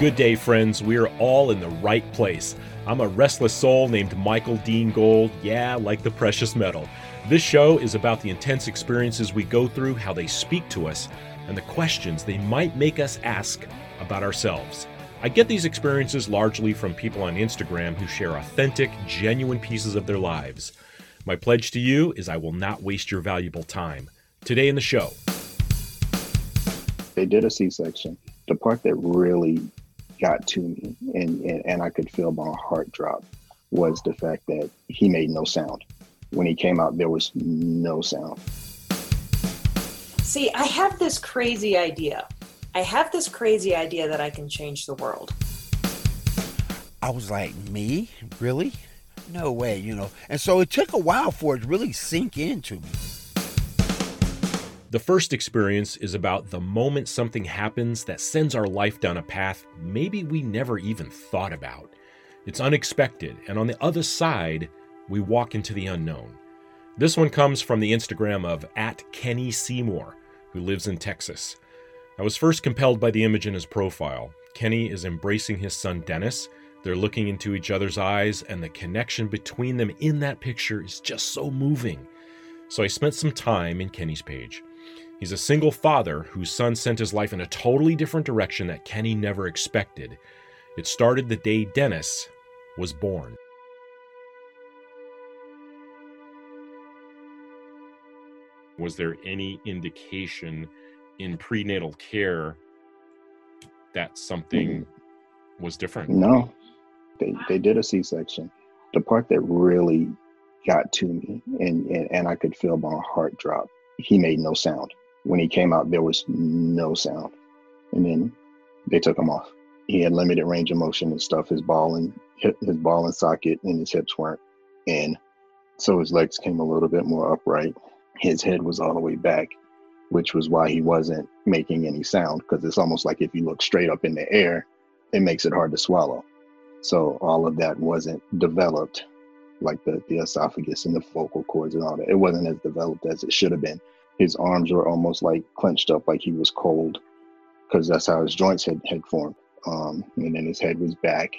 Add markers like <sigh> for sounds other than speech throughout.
Good day, friends. We are all in the right place. I'm a restless soul named Michael Dean Gold, yeah, like the precious metal. This show is about the intense experiences we go through, how they speak to us, and the questions they might make us ask about ourselves. I get these experiences largely from people on Instagram who share authentic, genuine pieces of their lives. My pledge to you is I will not waste your valuable time. Today in the show, they did a C-section. The part that really got to me and, and, and I could feel my heart drop was the fact that he made no sound. When he came out, there was no sound. See, I have this crazy idea. I have this crazy idea that I can change the world. I was like, me? Really? No way, you know. And so it took a while for it to really sink into me. The first experience is about the moment something happens that sends our life down a path maybe we never even thought about. It's unexpected, and on the other side, we walk into the unknown. This one comes from the Instagram of at Kenny Seymour, who lives in Texas. I was first compelled by the image in his profile. Kenny is embracing his son Dennis. They're looking into each other's eyes, and the connection between them in that picture is just so moving. So I spent some time in Kenny's page. He's a single father whose son sent his life in a totally different direction that Kenny never expected. It started the day Dennis was born. Was there any indication in prenatal care that something was different? No. They, they did a C section. The part that really got to me and, and, and I could feel my heart drop, he made no sound when he came out, there was no sound. And then they took him off. He had limited range of motion and stuff. His ball and his ball and socket and his hips weren't in. So his legs came a little bit more upright. His head was all the way back, which was why he wasn't making any sound because it's almost like if you look straight up in the air, it makes it hard to swallow. So all of that wasn't developed like the, the esophagus and the vocal cords and all that. It wasn't as developed as it should have been his arms were almost like clenched up, like he was cold, because that's how his joints had, had formed. Um, and then his head was back.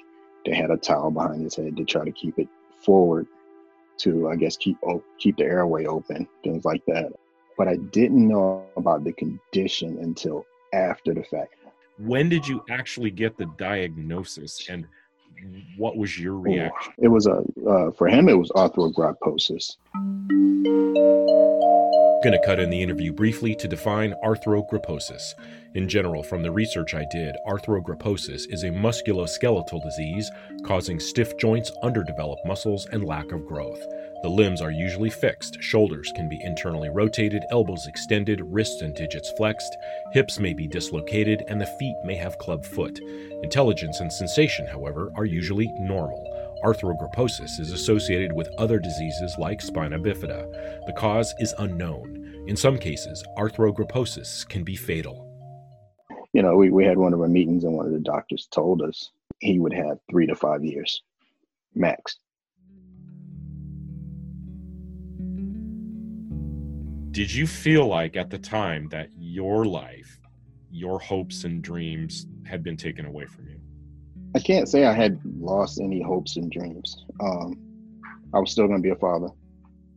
They had a towel behind his head to try to keep it forward, to I guess keep keep the airway open, things like that. But I didn't know about the condition until after the fact. When did you actually get the diagnosis, and what was your reaction? It was a uh, for him. It was arthrogryposis. Going to cut in the interview briefly to define arthrogryposis. In general, from the research I did, arthrogryposis is a musculoskeletal disease causing stiff joints, underdeveloped muscles, and lack of growth. The limbs are usually fixed, shoulders can be internally rotated, elbows extended, wrists and digits flexed, hips may be dislocated, and the feet may have club foot. Intelligence and sensation, however, are usually normal. Arthrogryposis is associated with other diseases like spina bifida. The cause is unknown. In some cases, arthrogryposis can be fatal. You know, we, we had one of our meetings, and one of the doctors told us he would have three to five years max. Did you feel like at the time that your life, your hopes and dreams had been taken away from you? I can't say I had lost any hopes and dreams. Um, I was still going to be a father.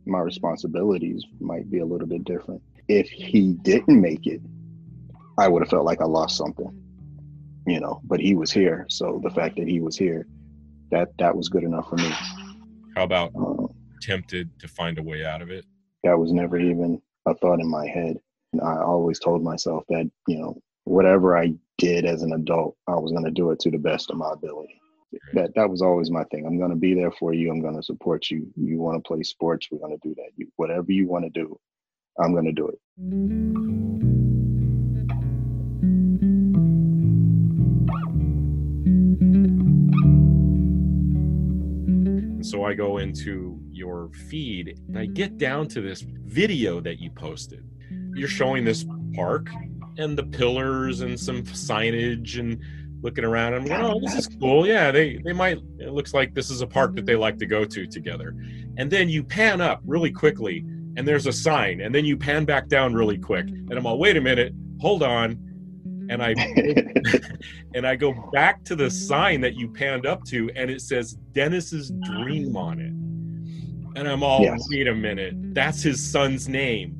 My responsibilities might be a little bit different. If he didn't make it, I would have felt like I lost something, you know. But he was here, so the fact that he was here, that that was good enough for me. How about um, tempted to find a way out of it? That was never even a thought in my head. And I always told myself that you know whatever I did as an adult, I was going to do it to the best of my ability. That that was always my thing. I'm going to be there for you. I'm going to support you. You want to play sports, we're going to do that. You, whatever you want to do, I'm going to do it. so I go into your feed and I get down to this video that you posted. You're showing this park and the pillars and some signage and looking around. I'm going, oh, this is cool. Yeah, they they might. It looks like this is a park that they mm-hmm. like to go to together. And then you pan up really quickly, and there's a sign, and then you pan back down really quick, and I'm all, wait a minute, hold on. and I <laughs> and I go back to the sign that you panned up to, and it says Dennis's Dream on it. And I'm all, Yes. wait a minute, that's his son's name.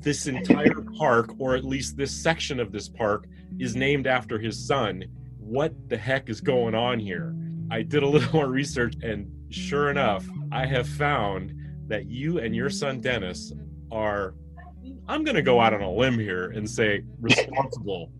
This entire park, or at least this section of this park, is named after his son. What the heck is going on here? I did a little <laughs> more research, and sure enough, I have found that you and your son Dennis are, I'm going to go out on a limb here and say, responsible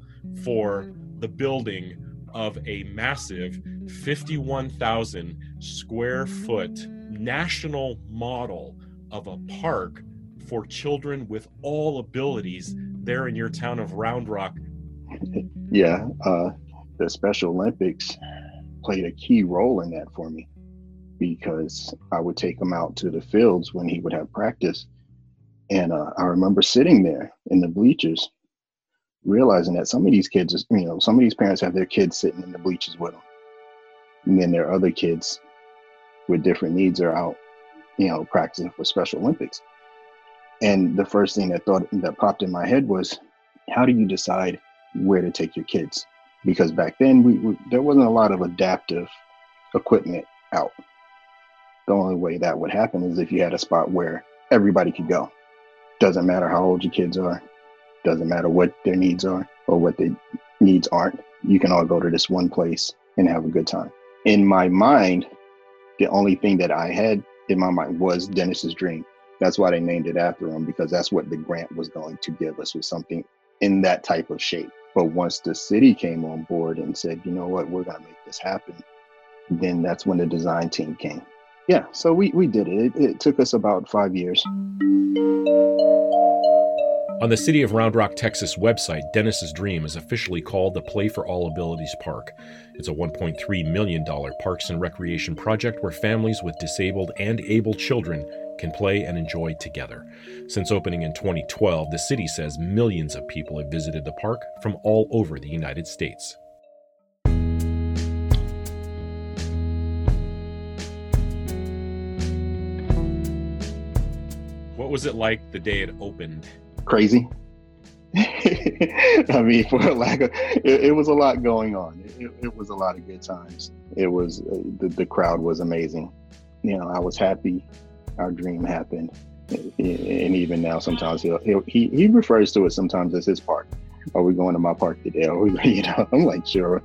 for the building of a massive 51,000 square foot national model of a park for children with all abilities there in your town of Round Rock. yeah, uh, the Special Olympics played a key role in that for me because I would take him out to the fields when he would have practice. And uh, I remember sitting there in the bleachers, realizing that some of these kids, you know, some of these parents have their kids sitting in the bleachers with them. And then their other kids with different needs are out, you know, practicing for Special Olympics. And the first thing that thought that popped in my head was, how do you decide where to take your kids? Because back then we, we there wasn't a lot of adaptive equipment out. The only way that would happen is if you had a spot where everybody could go. Doesn't matter how old your kids are, doesn't matter what their needs are or what their needs aren't. You can all go to this one place and have a good time. In my mind, the only thing that I had in my mind was Dennis's dream. That's why they named it after him because that's what the grant was going to give us was something in that type of shape. But once the city came on board and said, you know what, we're going to make this happen, then that's when the design team came. Yeah, so we, we did it. it. It took us about five years. On the City of Round Rock, Texas website, Dennis's Dream is officially called the Play for All Abilities Park. It's a $1.3 million parks and recreation project where families with disabled and able children can play and enjoy together. Since opening in 2012, the city says millions of people have visited the park from all over the United States. What was it like the day it opened? Crazy. <laughs> I mean, for a lack of, it, it was a lot going on. It, it was a lot of good times. It was, uh, the, the crowd was amazing. You know, I was happy. Our dream happened. And even now, sometimes he'll, he'll, he he refers to it sometimes as his park. Are we going to my park today? Are we, <laughs> you know, I'm like, sure.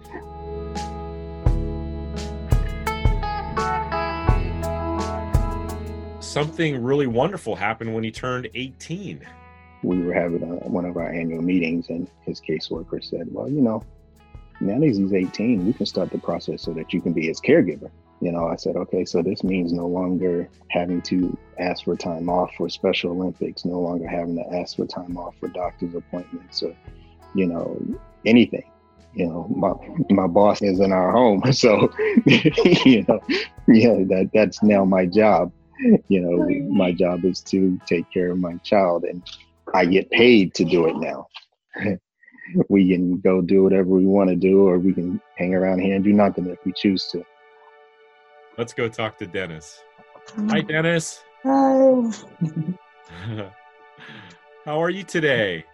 Something really wonderful happened when he turned 18. we were having a, one of our annual meetings and his caseworker said, well, you know, now that he's 18, we can start the process so that you can be his caregiver. You know, I said, okay, so this means no longer having to ask for time off for Special Olympics, no longer having to ask for time off for doctor's appointments or, you know, anything. You know, my my boss is in our home, <laughs> so <laughs> you know, yeah, that that's now my job. You know, my job is to take care of my child, and I get paid to do it now. <laughs> we can go do whatever we want to do, or we can hang around here and do nothing if we choose to. Let's go talk to Dennis. Hi, Dennis. Oh, <laughs> How are you today?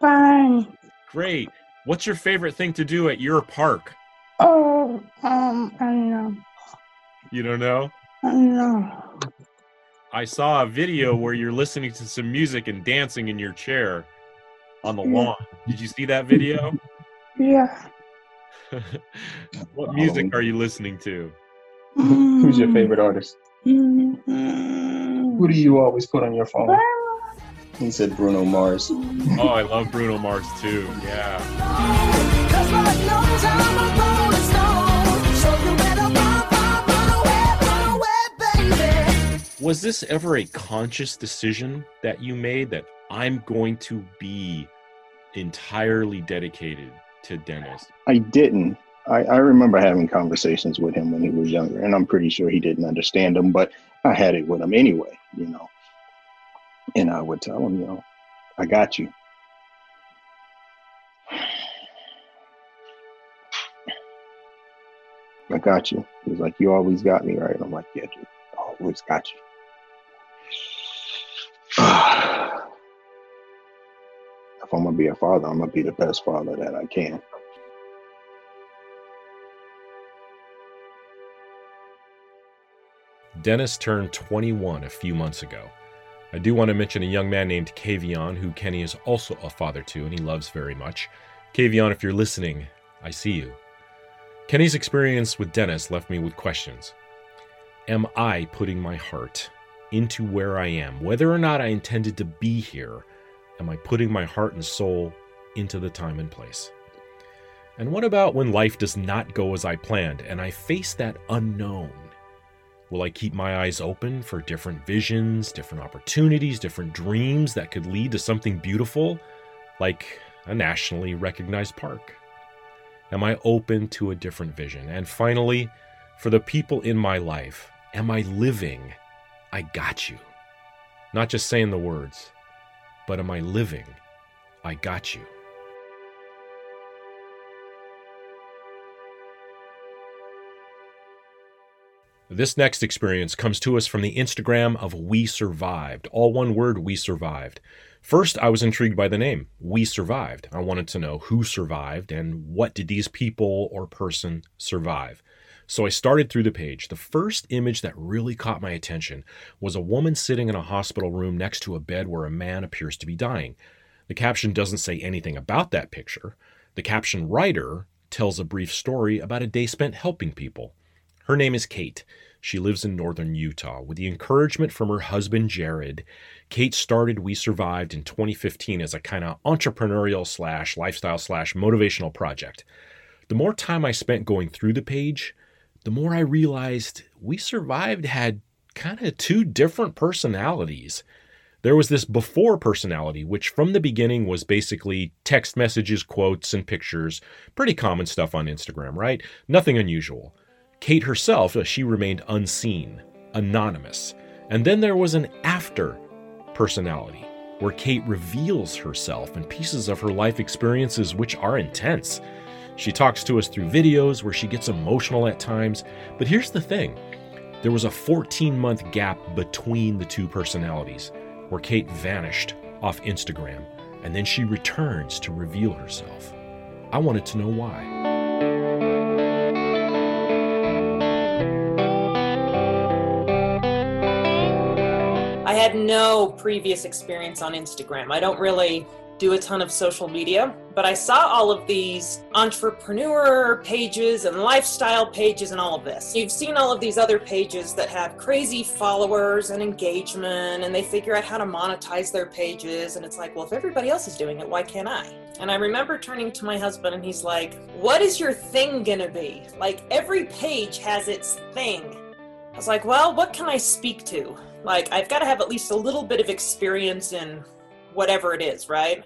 fine. Great. What's your favorite thing to do at your park? Oh, um, I don't know. You don't know? I don't know. I saw a video where you're listening to some music and dancing in your chair on the Yeah. lawn. Did you see that video? Yeah. <laughs> what music are you listening to? <laughs> Who's your favorite artist? Mm-hmm. Who do you always put on your phone? He said Bruno Mars. Oh, I love Bruno Mars too. Yeah. Was this ever a conscious decision that you made that I'm going to be entirely dedicated to Dennis? I didn't. I, I remember having conversations with him when he was younger, and I'm pretty sure he didn't understand them, but I had it with him anyway, you know. And I would tell him, you know, I got you. I got you. He's like, You always got me, right? I'm like, Yeah, dude, always got you. <sighs> if I'm gonna be a father, I'm gonna be the best father that I can. Dennis turned 21 a few months ago. I do want to mention a young man named Kavion, who Kenny is also a father to, and he loves very much. Kavion, if you're listening, I see you. Kenny's experience with Dennis left me with questions. Am I putting my heart into where I am? Whether or not I intended to be here, am I putting my heart and soul into the time and place? And what about when life does not go as I planned and I face that unknown? Will I keep my eyes open for different visions, different opportunities, different dreams that could lead to something beautiful, like a nationally recognized park? Am I open to a different vision? And finally, for the people in my life, am I living? I got you. Not just saying the words, but am I living? I got you. This next experience comes to us from the Instagram of We Survived. All one word, We Survived. First, I was intrigued by the name, We Survived. I wanted to know who survived and what did these people or person survive. So I started through the page. The first image that really caught my attention was a woman sitting in a hospital room next to a bed where a man appears to be dying. The caption doesn't say anything about that picture. The caption writer tells a brief story about a day spent helping people. Her name is Kate. She lives in northern Utah. With the encouragement from her husband, Jared, Kate started We Survived in 2015 as a kind of entrepreneurial slash lifestyle slash motivational project. The more time I spent going through the page, the more I realized We Survived had kind of two different personalities. There was this before personality, which from the beginning was basically text messages, quotes, and pictures. Pretty common stuff on Instagram, right? Nothing unusual. Kate herself, uh, she remained unseen, anonymous. And then there was an after personality, where Kate reveals herself and pieces of her life experiences, which are intense. She talks to us through videos where she gets emotional at times. But here's the thing there was a 14 month gap between the two personalities, where Kate vanished off Instagram, and then she returns to reveal herself. I wanted to know why. Had no previous experience on Instagram. I don't really do a ton of social media, but I saw all of these entrepreneur pages and lifestyle pages and all of this. You've seen all of these other pages that have crazy followers and engagement, and they figure out how to monetize their pages. And it's like, well, if everybody else is doing it, why can't I? And I remember turning to my husband, and he's like, What is your thing gonna be? Like, every page has its thing. I was like, Well, what can I speak to? Like, I've got to have at least a little bit of experience in whatever it is, right?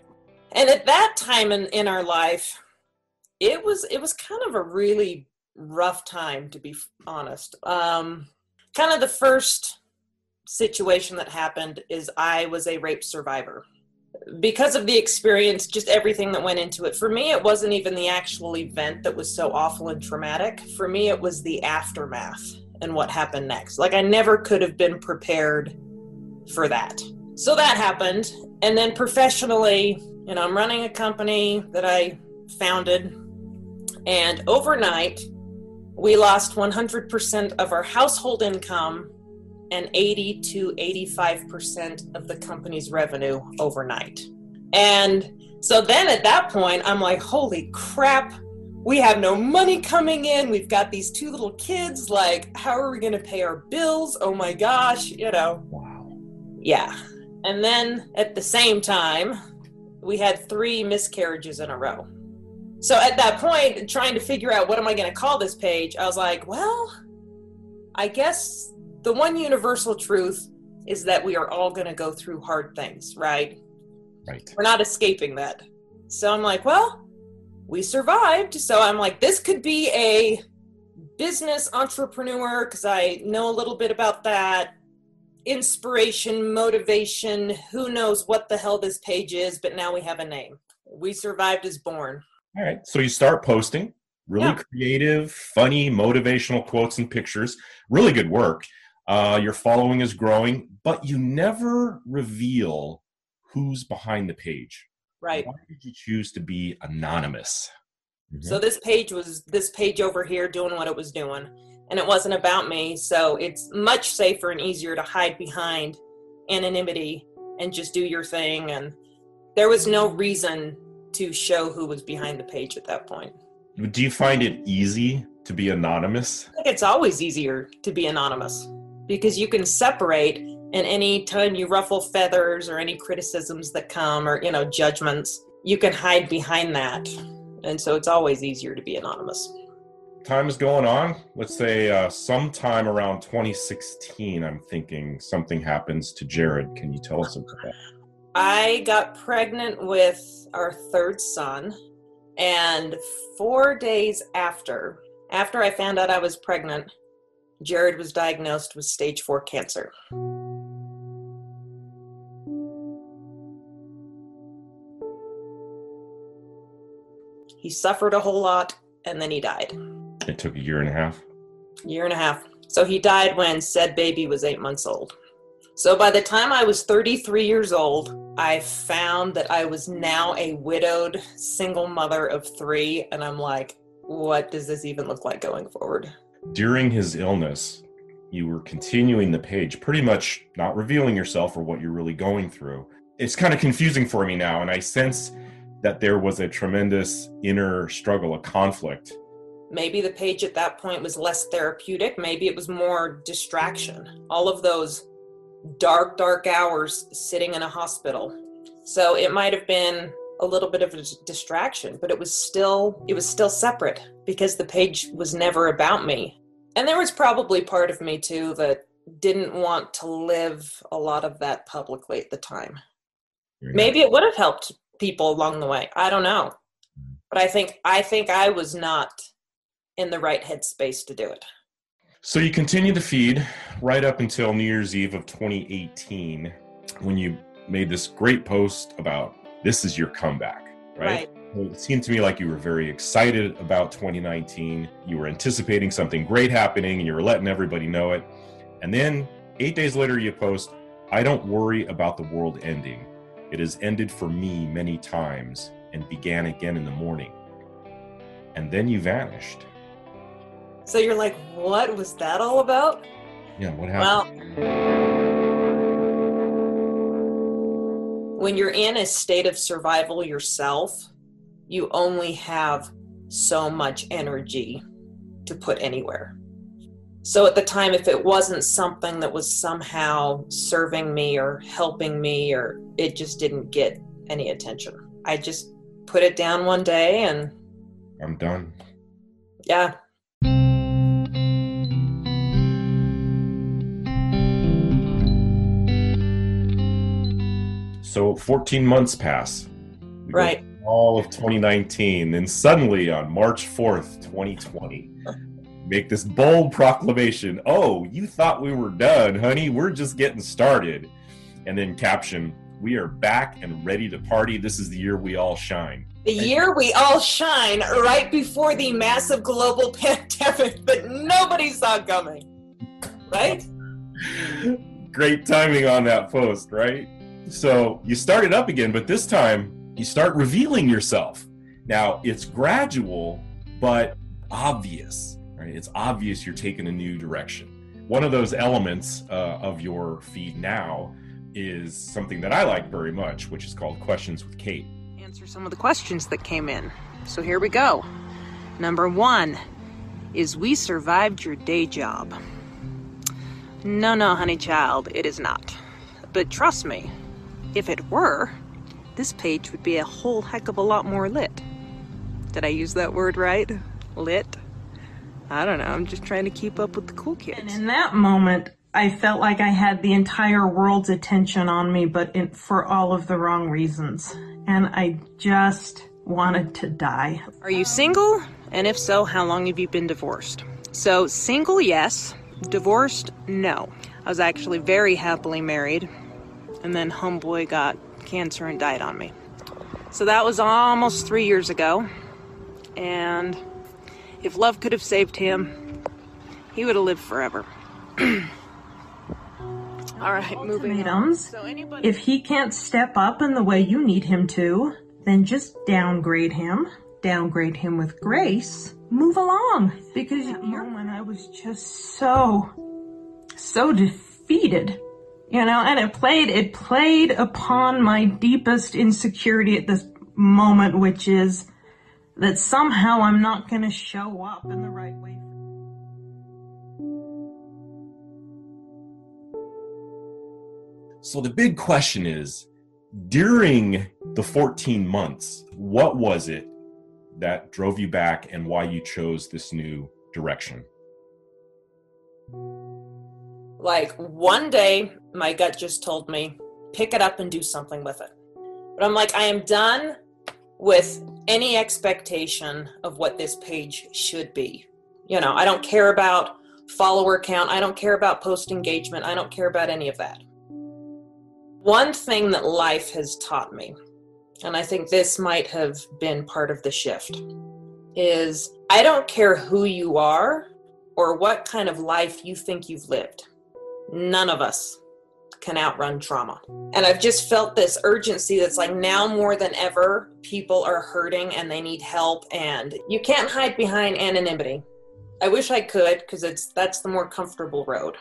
And at that time in, in our life, it was it was kind of a really rough time to be honest. Um, kind of the first situation that happened is I was a rape survivor. Because of the experience, just everything that went into it. For me, it wasn't even the actual event that was so awful and traumatic. For me, it was the aftermath and what happened next. Like I never could have been prepared for that. So that happened. And then professionally, you know, I'm running a company that I founded. And overnight, we lost 100% of our household income and 80 to 85% of the company's revenue overnight. And so then at that point, I'm like, holy crap, we have no money coming in. We've got these two little kids. Like, how are we going to pay our bills? Oh my gosh, you know. Wow. Yeah. And then at the same time, we had three miscarriages in a row. So at that point, trying to figure out what am I going to call this page, I was like, well, I guess the one universal truth is that we are all going to go through hard things, right? Right. We're not escaping that. So I'm like, well, we survived. So I'm like, this could be a business entrepreneur because I know a little bit about that. Inspiration, motivation, who knows what the hell this page is, but now we have a name. We survived is born. All right. So you start posting really Yeah. creative, funny, motivational quotes and pictures. Really good work. Uh, your following is growing, but you never reveal who's behind the page. Right. Why did you choose to be anonymous? Mm-hmm. So this page was this page over here doing what it was doing, and it wasn't about me. So it's much safer and easier to hide behind anonymity and just do your thing. And there was no reason to show who was behind the page at that point. Do you find it easy to be anonymous? I think it's always easier to be anonymous because you can separate and any time you ruffle feathers or any criticisms that come or you know judgments you can hide behind that and so it's always easier to be anonymous Time is going on. Let's say uh, sometime around 2016, I'm thinking something happens to Jared. Can you tell us about that? i got pregnant with our third son and four days after after i found out i was pregnant jared was diagnosed with stage four cancer he suffered a whole lot and then he died It took a year and a half. year and a half. So he died when said baby was eight months old. So by the time I was 33 years old, I found that I was now a widowed single mother of three. And I'm like, what does this even look like going forward? During his illness, you were continuing the page, pretty much not revealing yourself or what you're really going through. It's kind of confusing for me now, and I sense that there was a tremendous inner struggle, a conflict. Maybe the page at that point was less therapeutic. Maybe it was more distraction. All of those dark, dark hours sitting in a hospital. So it might have been a little bit of a distraction, but it was still it was still separate because the page was never about me. And there was probably part of me too that didn't want to live a lot of that publicly at the time. Maybe it would have helped people along the way. I don't know. But I think I think I was not in the right headspace to do it. So you continued to feed right up until New Year's Eve of 2018 when you made this great post about this is your comeback, right? It seemed to me like you were very excited about 2019. You were anticipating something great happening and you were letting everybody know it. And then eight days later, you post, I don't worry about the world ending. It has ended for me many times and began again in the morning. And then you vanished. So you're like, what was that all about? Yeah, what happened? Well, when you're in a state of survival yourself, you only have so much energy to put anywhere. So at the time, if it wasn't something that was somehow serving me or helping me, or it just didn't get any attention, I just put it down one day and I'm done. yeah, So 14 months pass. Right. All of 2019. And suddenly on March 4th, 2020, make this bold proclamation Oh, you thought we were done, honey. We're just getting started. And then caption We are back and ready to party. This is the year we all shine. The year we all shine right before the massive global <laughs> pandemic that nobody saw coming. Right? Great timing on that post, right? So you start it up again, but this time you start revealing yourself. Now it's gradual, but obvious, right? It's obvious you're taking a new direction. One of those elements uh, of your feed now is something that I like very much, which is called Questions with Kate. Answer some of the questions that came in. So here we go. Number one is we survived your day job? No, no, honey child, it is not. But trust me, if it were, this page would be a whole heck of a lot more lit. Did I use that word right? Lit? I don't know, I'm just trying to keep up with the cool kids. And in that moment, I felt like I had the entire world's attention on me, but in, for all of the wrong reasons. And I just wanted to die. Are you single? And if so, how long have you been divorced? So, single, yes. Divorced, no. I was actually very happily married, and then homeboy got cancer and died on me. So that was almost three years ago. And if love could have saved him, he would have lived forever. <clears throat> All right, moving on. So anybody If he can't step up in the way you need him to, then just downgrade him, downgrade him with grace, move along. Because you're when I was just so, so defeated. You know, and it played, it played upon my deepest insecurity at this moment, which is that somehow I'm not going to show up in the right way. So the big question is during the 14 months, what was it that drove you back and why you chose this new direction? Like one day, my gut just told me, pick it up and do something with it. But I'm like, I am done with any expectation of what this page should be. You know, I don't care about follower count, I don't care about post engagement, I don't care about any of that. One thing that life has taught me, and I think this might have been part of the shift, is I don't care who you are or what kind of life you think you've lived. None of us can outrun trauma. And I've just felt this urgency that's like now more than ever, people are hurting and they need help, and you can't hide behind anonymity. I wish I could because it's that's the more comfortable road.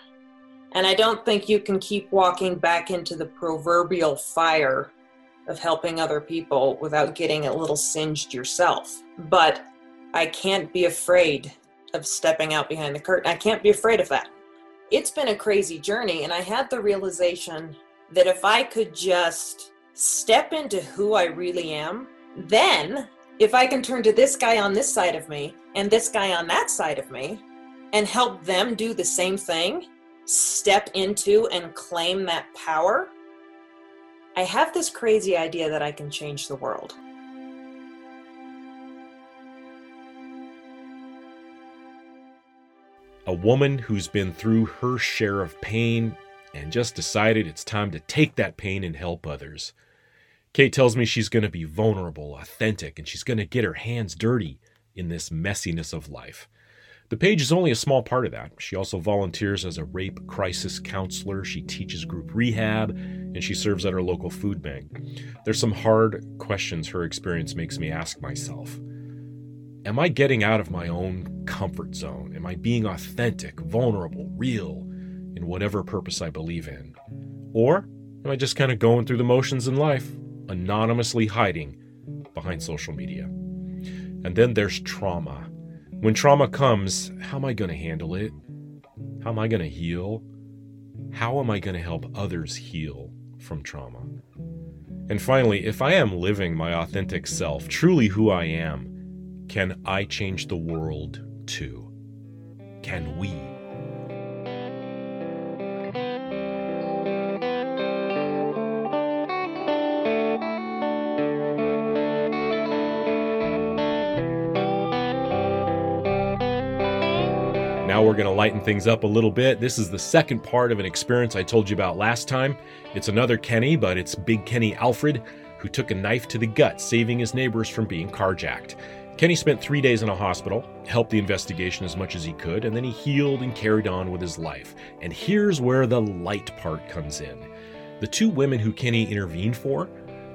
And I don't think you can keep walking back into the proverbial fire of helping other people without getting a little singed yourself. But I can't be afraid of stepping out behind the curtain. I can't be afraid of that. It's been a crazy journey, and I had the realization that if I could just step into who I really am, then if I can turn to this guy on this side of me and this guy on that side of me and help them do the same thing, step into and claim that power, I have this crazy idea that I can change the world. A woman who's been through her share of pain and just decided it's time to take that pain and help others. Kate tells me she's going to be vulnerable, authentic, and she's going to get her hands dirty in this messiness of life. The page is only a small part of that. She also volunteers as a rape crisis counselor. She teaches group rehab and she serves at her local food bank. There's some hard questions her experience makes me ask myself. Am I getting out of my own comfort zone? Am I being authentic, vulnerable, real in whatever purpose I believe in? Or am I just kind of going through the motions in life, anonymously hiding behind social media? And then there's trauma. When trauma comes, how am I going to handle it? How am I going to heal? How am I going to help others heal from trauma? And finally, if I am living my authentic self, truly who I am, can I change the world too? Can we? Now we're going to lighten things up a little bit. This is the second part of an experience I told you about last time. It's another Kenny, but it's Big Kenny Alfred, who took a knife to the gut, saving his neighbors from being carjacked. Kenny spent three days in a hospital, helped the investigation as much as he could, and then he healed and carried on with his life. And here's where the light part comes in. The two women who Kenny intervened for,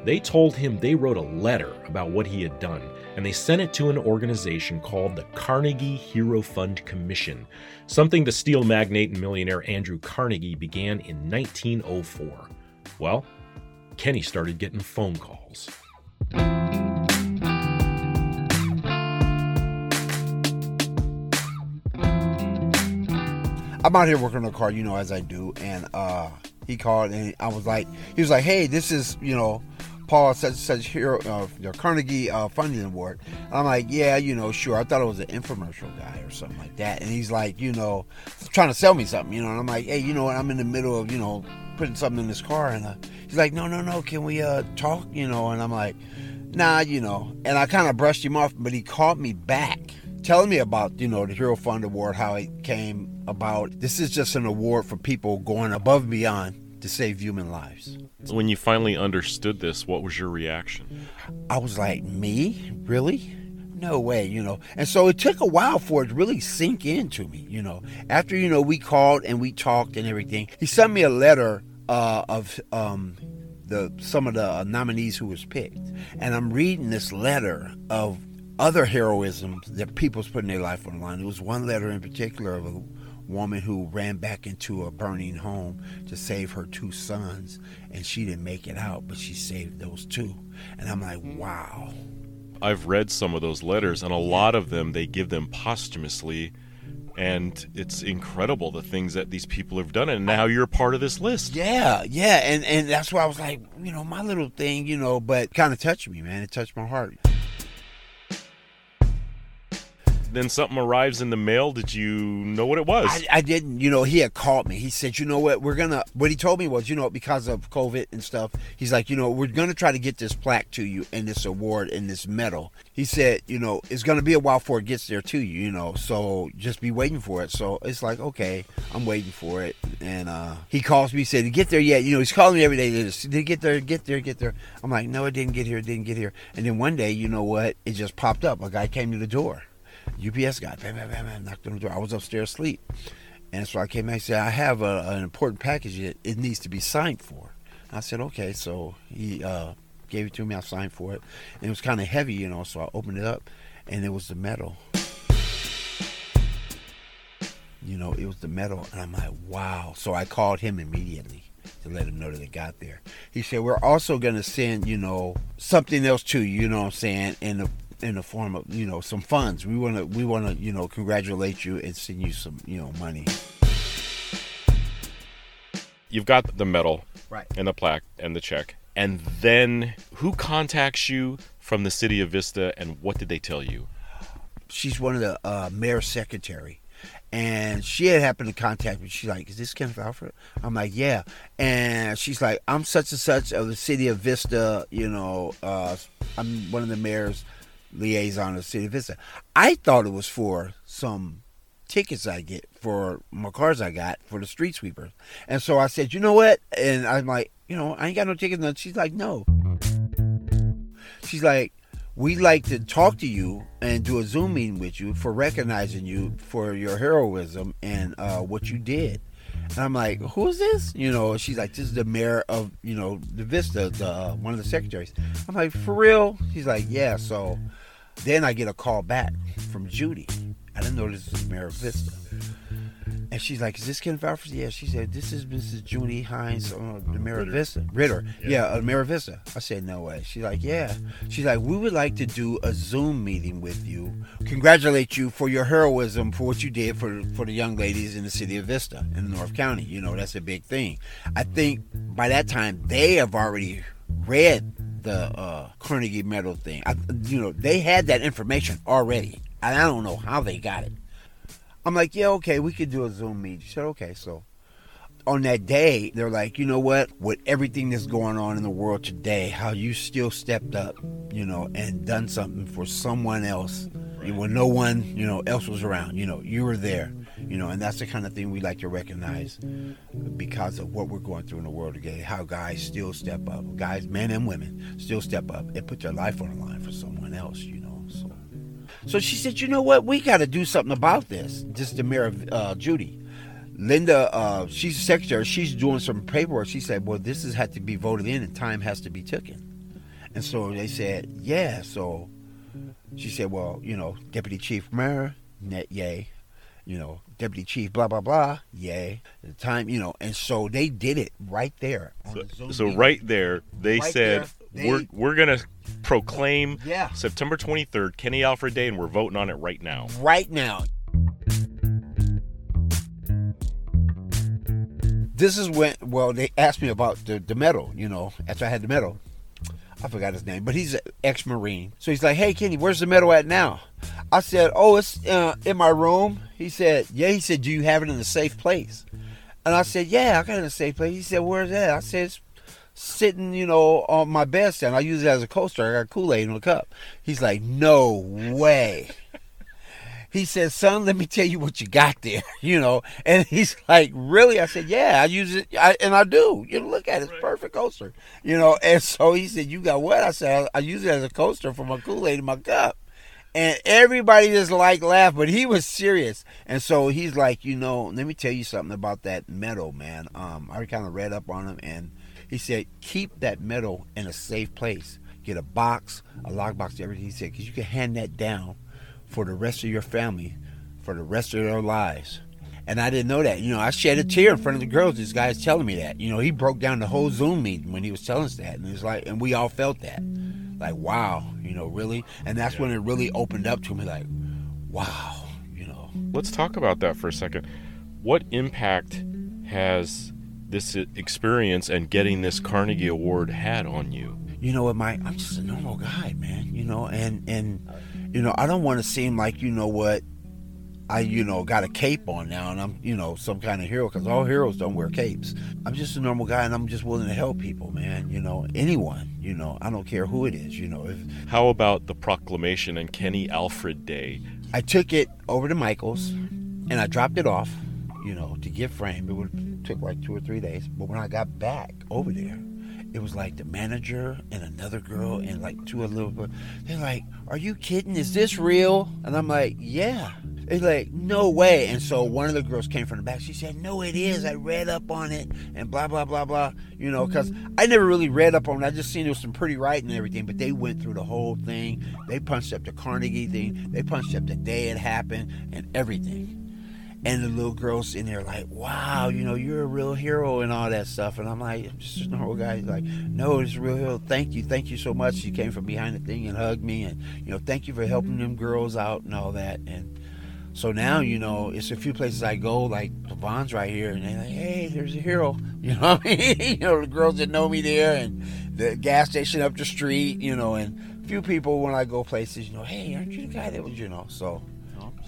they told him they wrote a letter about what he had done, and they sent it to an organization called the Carnegie Hero Fund Commission, something the steel magnate and millionaire Andrew Carnegie began in 1904. Well, Kenny started getting phone calls. I'm out here working on a car, you know, as I do, and uh, he called and I was like, he was like, hey, this is, you know, Paul such such hero, uh, the Carnegie uh, Funding Award. I'm like, yeah, you know, sure. I thought it was an infomercial guy or something like that. And he's like, you know, trying to sell me something, you know. And I'm like, hey, you know what? I'm in the middle of, you know, putting something in this car, and uh, he's like, no, no, no, can we uh talk, you know? And I'm like, nah, you know. And I kind of brushed him off, but he called me back telling me about you know the hero fund award how it came about. This is just an award for people going above and beyond to save human lives. When you finally understood this, what was your reaction? i was like me? Really? No way you know. And so it took a while for it to really sink into me you know. After you know we called and we talked and everything he sent me a letter uh, of um, the some of the nominees who was picked, and I'm reading this letter of other heroisms that people's putting their life on the line. There was one letter in particular of a woman who ran back into a burning home to save her two sons, and she didn't make it out, but she saved those two. And I'm like, mm. wow. I've read some of those letters, and a lot of them they give them posthumously, and it's incredible the things that these people have done. And now you're part of this list. Yeah, yeah, and and that's why I was like, you know, my little thing, you know, but kind of touched me, man. It touched my heart. Then something arrives in the mail. Did you know what it was? I, I didn't, you know, he had called me. He said, you know what, we're gonna. What he told me was, you know, because of COVID and stuff, he's like, you know, we're gonna try to get this plaque to you and this award and this medal. He said, you know, it's gonna be a while before it gets there to you, you know, so just be waiting for it. So it's like, okay, I'm waiting for it. And uh he calls me, he said, get there yet? You know, he's calling me every day. Did it get there? Get there? Get there? I'm like, no, it didn't get here. It didn't get here. And then one day, you know what? It just popped up. A guy came to the door. UPS guy, bam, bam, bam, bam, knocked on the door. I was upstairs asleep. And so I came back and said, I have a, an important package that it needs to be signed for. I said, okay. So he uh, gave it to me. I signed for it. And it was kind of heavy, you know, so I opened it up and it was the medal. You know, it was the medal. And I'm like, wow. So I called him immediately to let him know that it got there. He said, we're also going to send, you know, something else to you, you know what I'm saying, And the in the form of you know some funds. We want to we want to you know congratulate you and send you some you know money. You've got the medal, Right. and the plaque, and the check. And then who contacts you from the city of Vista, and what did they tell you? She's one of the uh, mayor's secretary. And she had happened to contact me. She's like, "Is this Kenneth Alfred?" I'm like, "Yeah." And she's like, "I'm such and such of the city of Vista. You know, uh, I'm one of the mayor's liaison of city Vista." I thought it was for some tickets I get for my cars I got for the street sweepers. And so I said, "You know what?" And I'm like, "You know, I ain't got no tickets." And she's like, "No." She's like, we'd like to talk to you and do a Zoom meeting with you for recognizing you for your heroism and uh, what you did. And I'm like, who is this? You know, she's like, this is the mayor of, you know, the Vista, the, uh, one of the secretaries. I'm like, for real? She's like, yeah. So then I get a call back from Judy. I didn't know this was Mayor Vista. And she's like, "Is this Ken Alfred?" Yeah. She said, "This is Mrs. Judy Hines, uh, the of Vista, Ritter. Yeah, uh, Mayor Vista." I said, "No way." She's like, "Yeah." She's like, "We would like to do a Zoom meeting with you, congratulate you for your heroism for what you did for for the young ladies in the city of Vista in North County. You know, that's a big thing. I think by that time they have already read the uh, Carnegie Medal thing. I, you know, they had that information already, and I don't know how they got it." I'm like, yeah, okay, we could do a Zoom meet. She said, okay. So on that day, they're like, you know what? With everything that's going on in the world today, how you still stepped up, you know, and done something for someone else when no one, you know, else was around. You know, you were there, you know, and that's the kind of thing we like to recognize because of what we're going through in the world today. How guys still step up, guys, men and women, still step up and put their life on the line for someone else, you know. So. So she said, "You know what? We got to do something about this." Is the mayor of uh, Judy, Linda. Uh, she's the secretary. She's doing some paperwork. She said, "Well, this has had to be voted in, and time has to be taken." And so they said, "Yeah." So she said, "Well, you know, deputy chief mayor, net yay." You know, deputy chief, blah blah blah, yay. The time, you know, and so they did it right there. So, the so right there, they Right said there, they- we're we're gonna proclaim Yeah. September 23rd, Kenny Alfred Day, and we're voting on it right now. right now. This is when, well, they asked me about the, the medal, you know, after I had the medal. I forgot his name, but he's an ex Marine. So he's like, hey, Kenny, where's the medal at now? I said, oh, it's uh, in my room. He said, yeah. He said, do you have it in a safe place? And I said, yeah, I got it in a safe place. He said, where's that? I said, it's sitting, you know, on my bedstand. I use it as a coaster. I got Kool Aid in a cup. He's like, no way. He said, son, let me tell you what you got there, <laughs> you know. And he's like, really? I said, yeah, I use it, I, and I do. You know, look at it, it's perfect coaster, you know. And so he said, you got what? I said, I, I use it as a coaster for my Kool Aid in my cup. And everybody just like laughed, but he was serious. And so he's like, you know, let me tell you something about that medal, man. Um, I kind of read up on him, and He said, keep that medal in a safe place. Get a box, a lockbox, everything. He said, because you can hand that down for the rest of your family, for the rest of their lives. And I didn't know that. You know, I shed a tear in front of the girls. This guy's telling me that. You know, he broke down the whole Zoom meeting when he was telling us that. And it was like, and we all felt that. Like, wow, you know, really? And that's when it really opened up to me, like, wow, you know. Let's talk about that for a second. What impact has this experience and getting this Carnegie Award had on you? You know what, Mike? I'm just a normal guy, man. You know, and and you know, I don't want to seem like you know what I, you know, got a cape on now and I'm, you know, some kind of hero because all heroes don't wear capes. I'm just a normal guy and I'm just willing to help people, man. You know, anyone, you know, I don't care who it is, you know. If How about the proclamation and Kenny Alfred Day? I took it over to Michael's and I dropped it off, you know, to get framed. It would took like two or three days. But when I got back over there, it was like the manager and another girl and like two other little. They're like, "Are you kidding? Is this real?" And I'm like, "Yeah." It's like, "No way!" And so one of the girls came from the back. She said, "No, it is. I read up on it and blah blah blah blah." You know, because I never really read up on it. I just seen there was some pretty writing and everything. But they went through the whole thing. They punched up the Carnegie thing. They punched up the day it happened and everything and the little girls in there like, "Wow, you know, you're a real hero and all that stuff." And I'm like, "I'm just a normal guy." He's like, "No, it's a real hero. Thank you, thank you so much." She came from behind the thing and hugged me, and you know, thank you for helping them girls out and all that. And so now, you know, it's a few places I go, like Vons right here, and they're like, "Hey, there's a hero." <laughs> You know what I mean? you know, the girls that know me there, and the gas station up the street, you know, and a few people when I go places, you know, "Hey, aren't you the guy that was," you know, so.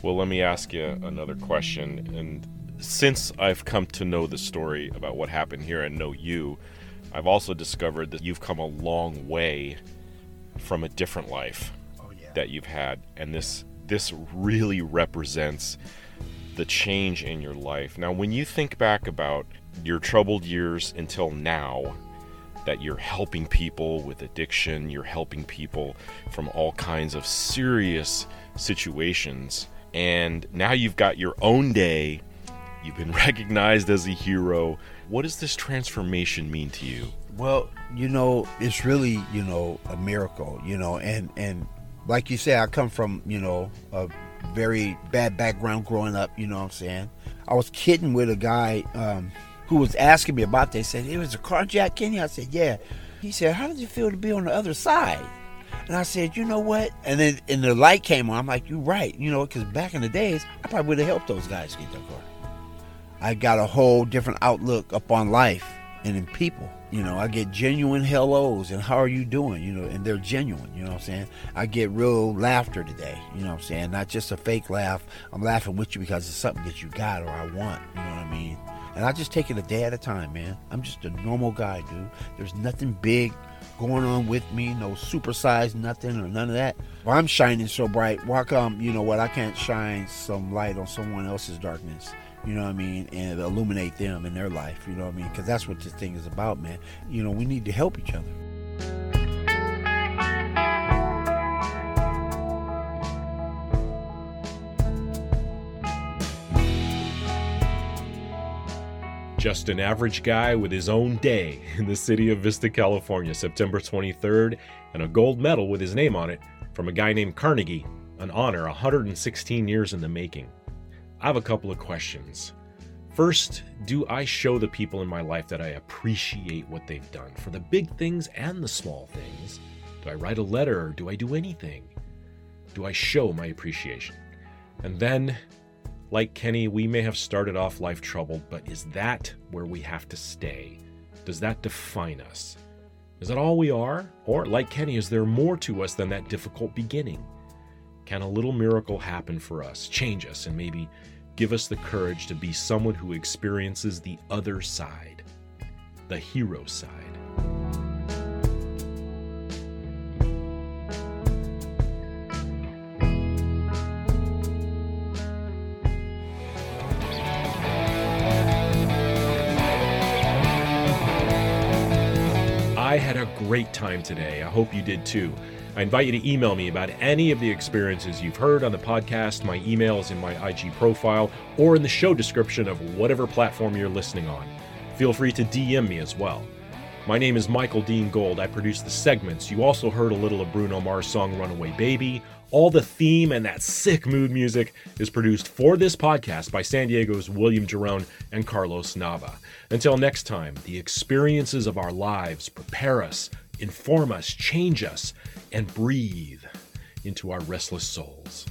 Well, let me ask you another question. And since I've come to know the story about what happened here and know you, I've also discovered that you've come a long way from a different life oh, that you've had, and this this really represents the change in your life. Now, when you think back about your troubled years until now, that you're helping people with addiction, you're helping people from all kinds of serious situations and now you've got your own day. You've been <laughs> recognized as a hero. What does this transformation mean to you? Well, you know, it's really, you know, a miracle, you know, and and like you say, I come from, you know, a very bad background growing up, you know what I'm saying? I was kidding with a guy um, who was asking me about this. Said, It was a carjack, Kenny? I said, Yeah. He said, How did it feel to be on the other side? And I said, you know what? And then and the light came on. I'm like, you're right. You know, because back in the days, I probably would have helped those guys get their car. I got a whole different outlook upon life and in people. You know, I get genuine hellos and how are you doing? You know, and they're genuine. You know what I'm saying? I get real laughter today. You know what I'm saying? Not just a fake laugh. I'm laughing with you because it's something that you got or I want. You know what I mean? And I just take it a day at a time, man. I'm just a normal guy, dude. There's nothing big going on with me, no supersized nothing or none of that. Well, I'm shining so bright. Why come, you know what, I can't shine some light on someone else's darkness, you know what I mean, and illuminate them in their life, you know what I mean? Because that's what this thing is about, man. You know, we need to help each other. Just an average guy with his own day in the city of Vista, California, September 23rd, and a gold medal with his name on it from a guy named Carnegie, an honor 116 years in the making. I have a couple of questions. First, do I show the people in my life that I appreciate what they've done for the big things and the small things? Do I write a letter or do I do anything? Do I show my appreciation? And then, like Kenny, we may have started off life troubled, but is that where we have to stay? Does that define us? Is that all we are? Or, like Kenny, is there more to us than that difficult beginning? Can a little miracle happen for us, change us, and maybe give us the courage to be someone who experiences the other side, the hero side? I had a great time today. I hope you did too. I invite you to email me about any of the experiences you've heard on the podcast. My email is in my IG profile or in the show description of whatever platform you're listening on. Feel free to DM me as well. My name is Michael Dean Gold. I produce the segments. You also heard a little of Bruno Mars' song Runaway Baby. All the theme and that sick mood music is produced for this podcast by San Diego's William Jerome and Carlos Nava. Until next time, the experiences of our lives prepare us, inform us, change us, and breathe into our restless souls.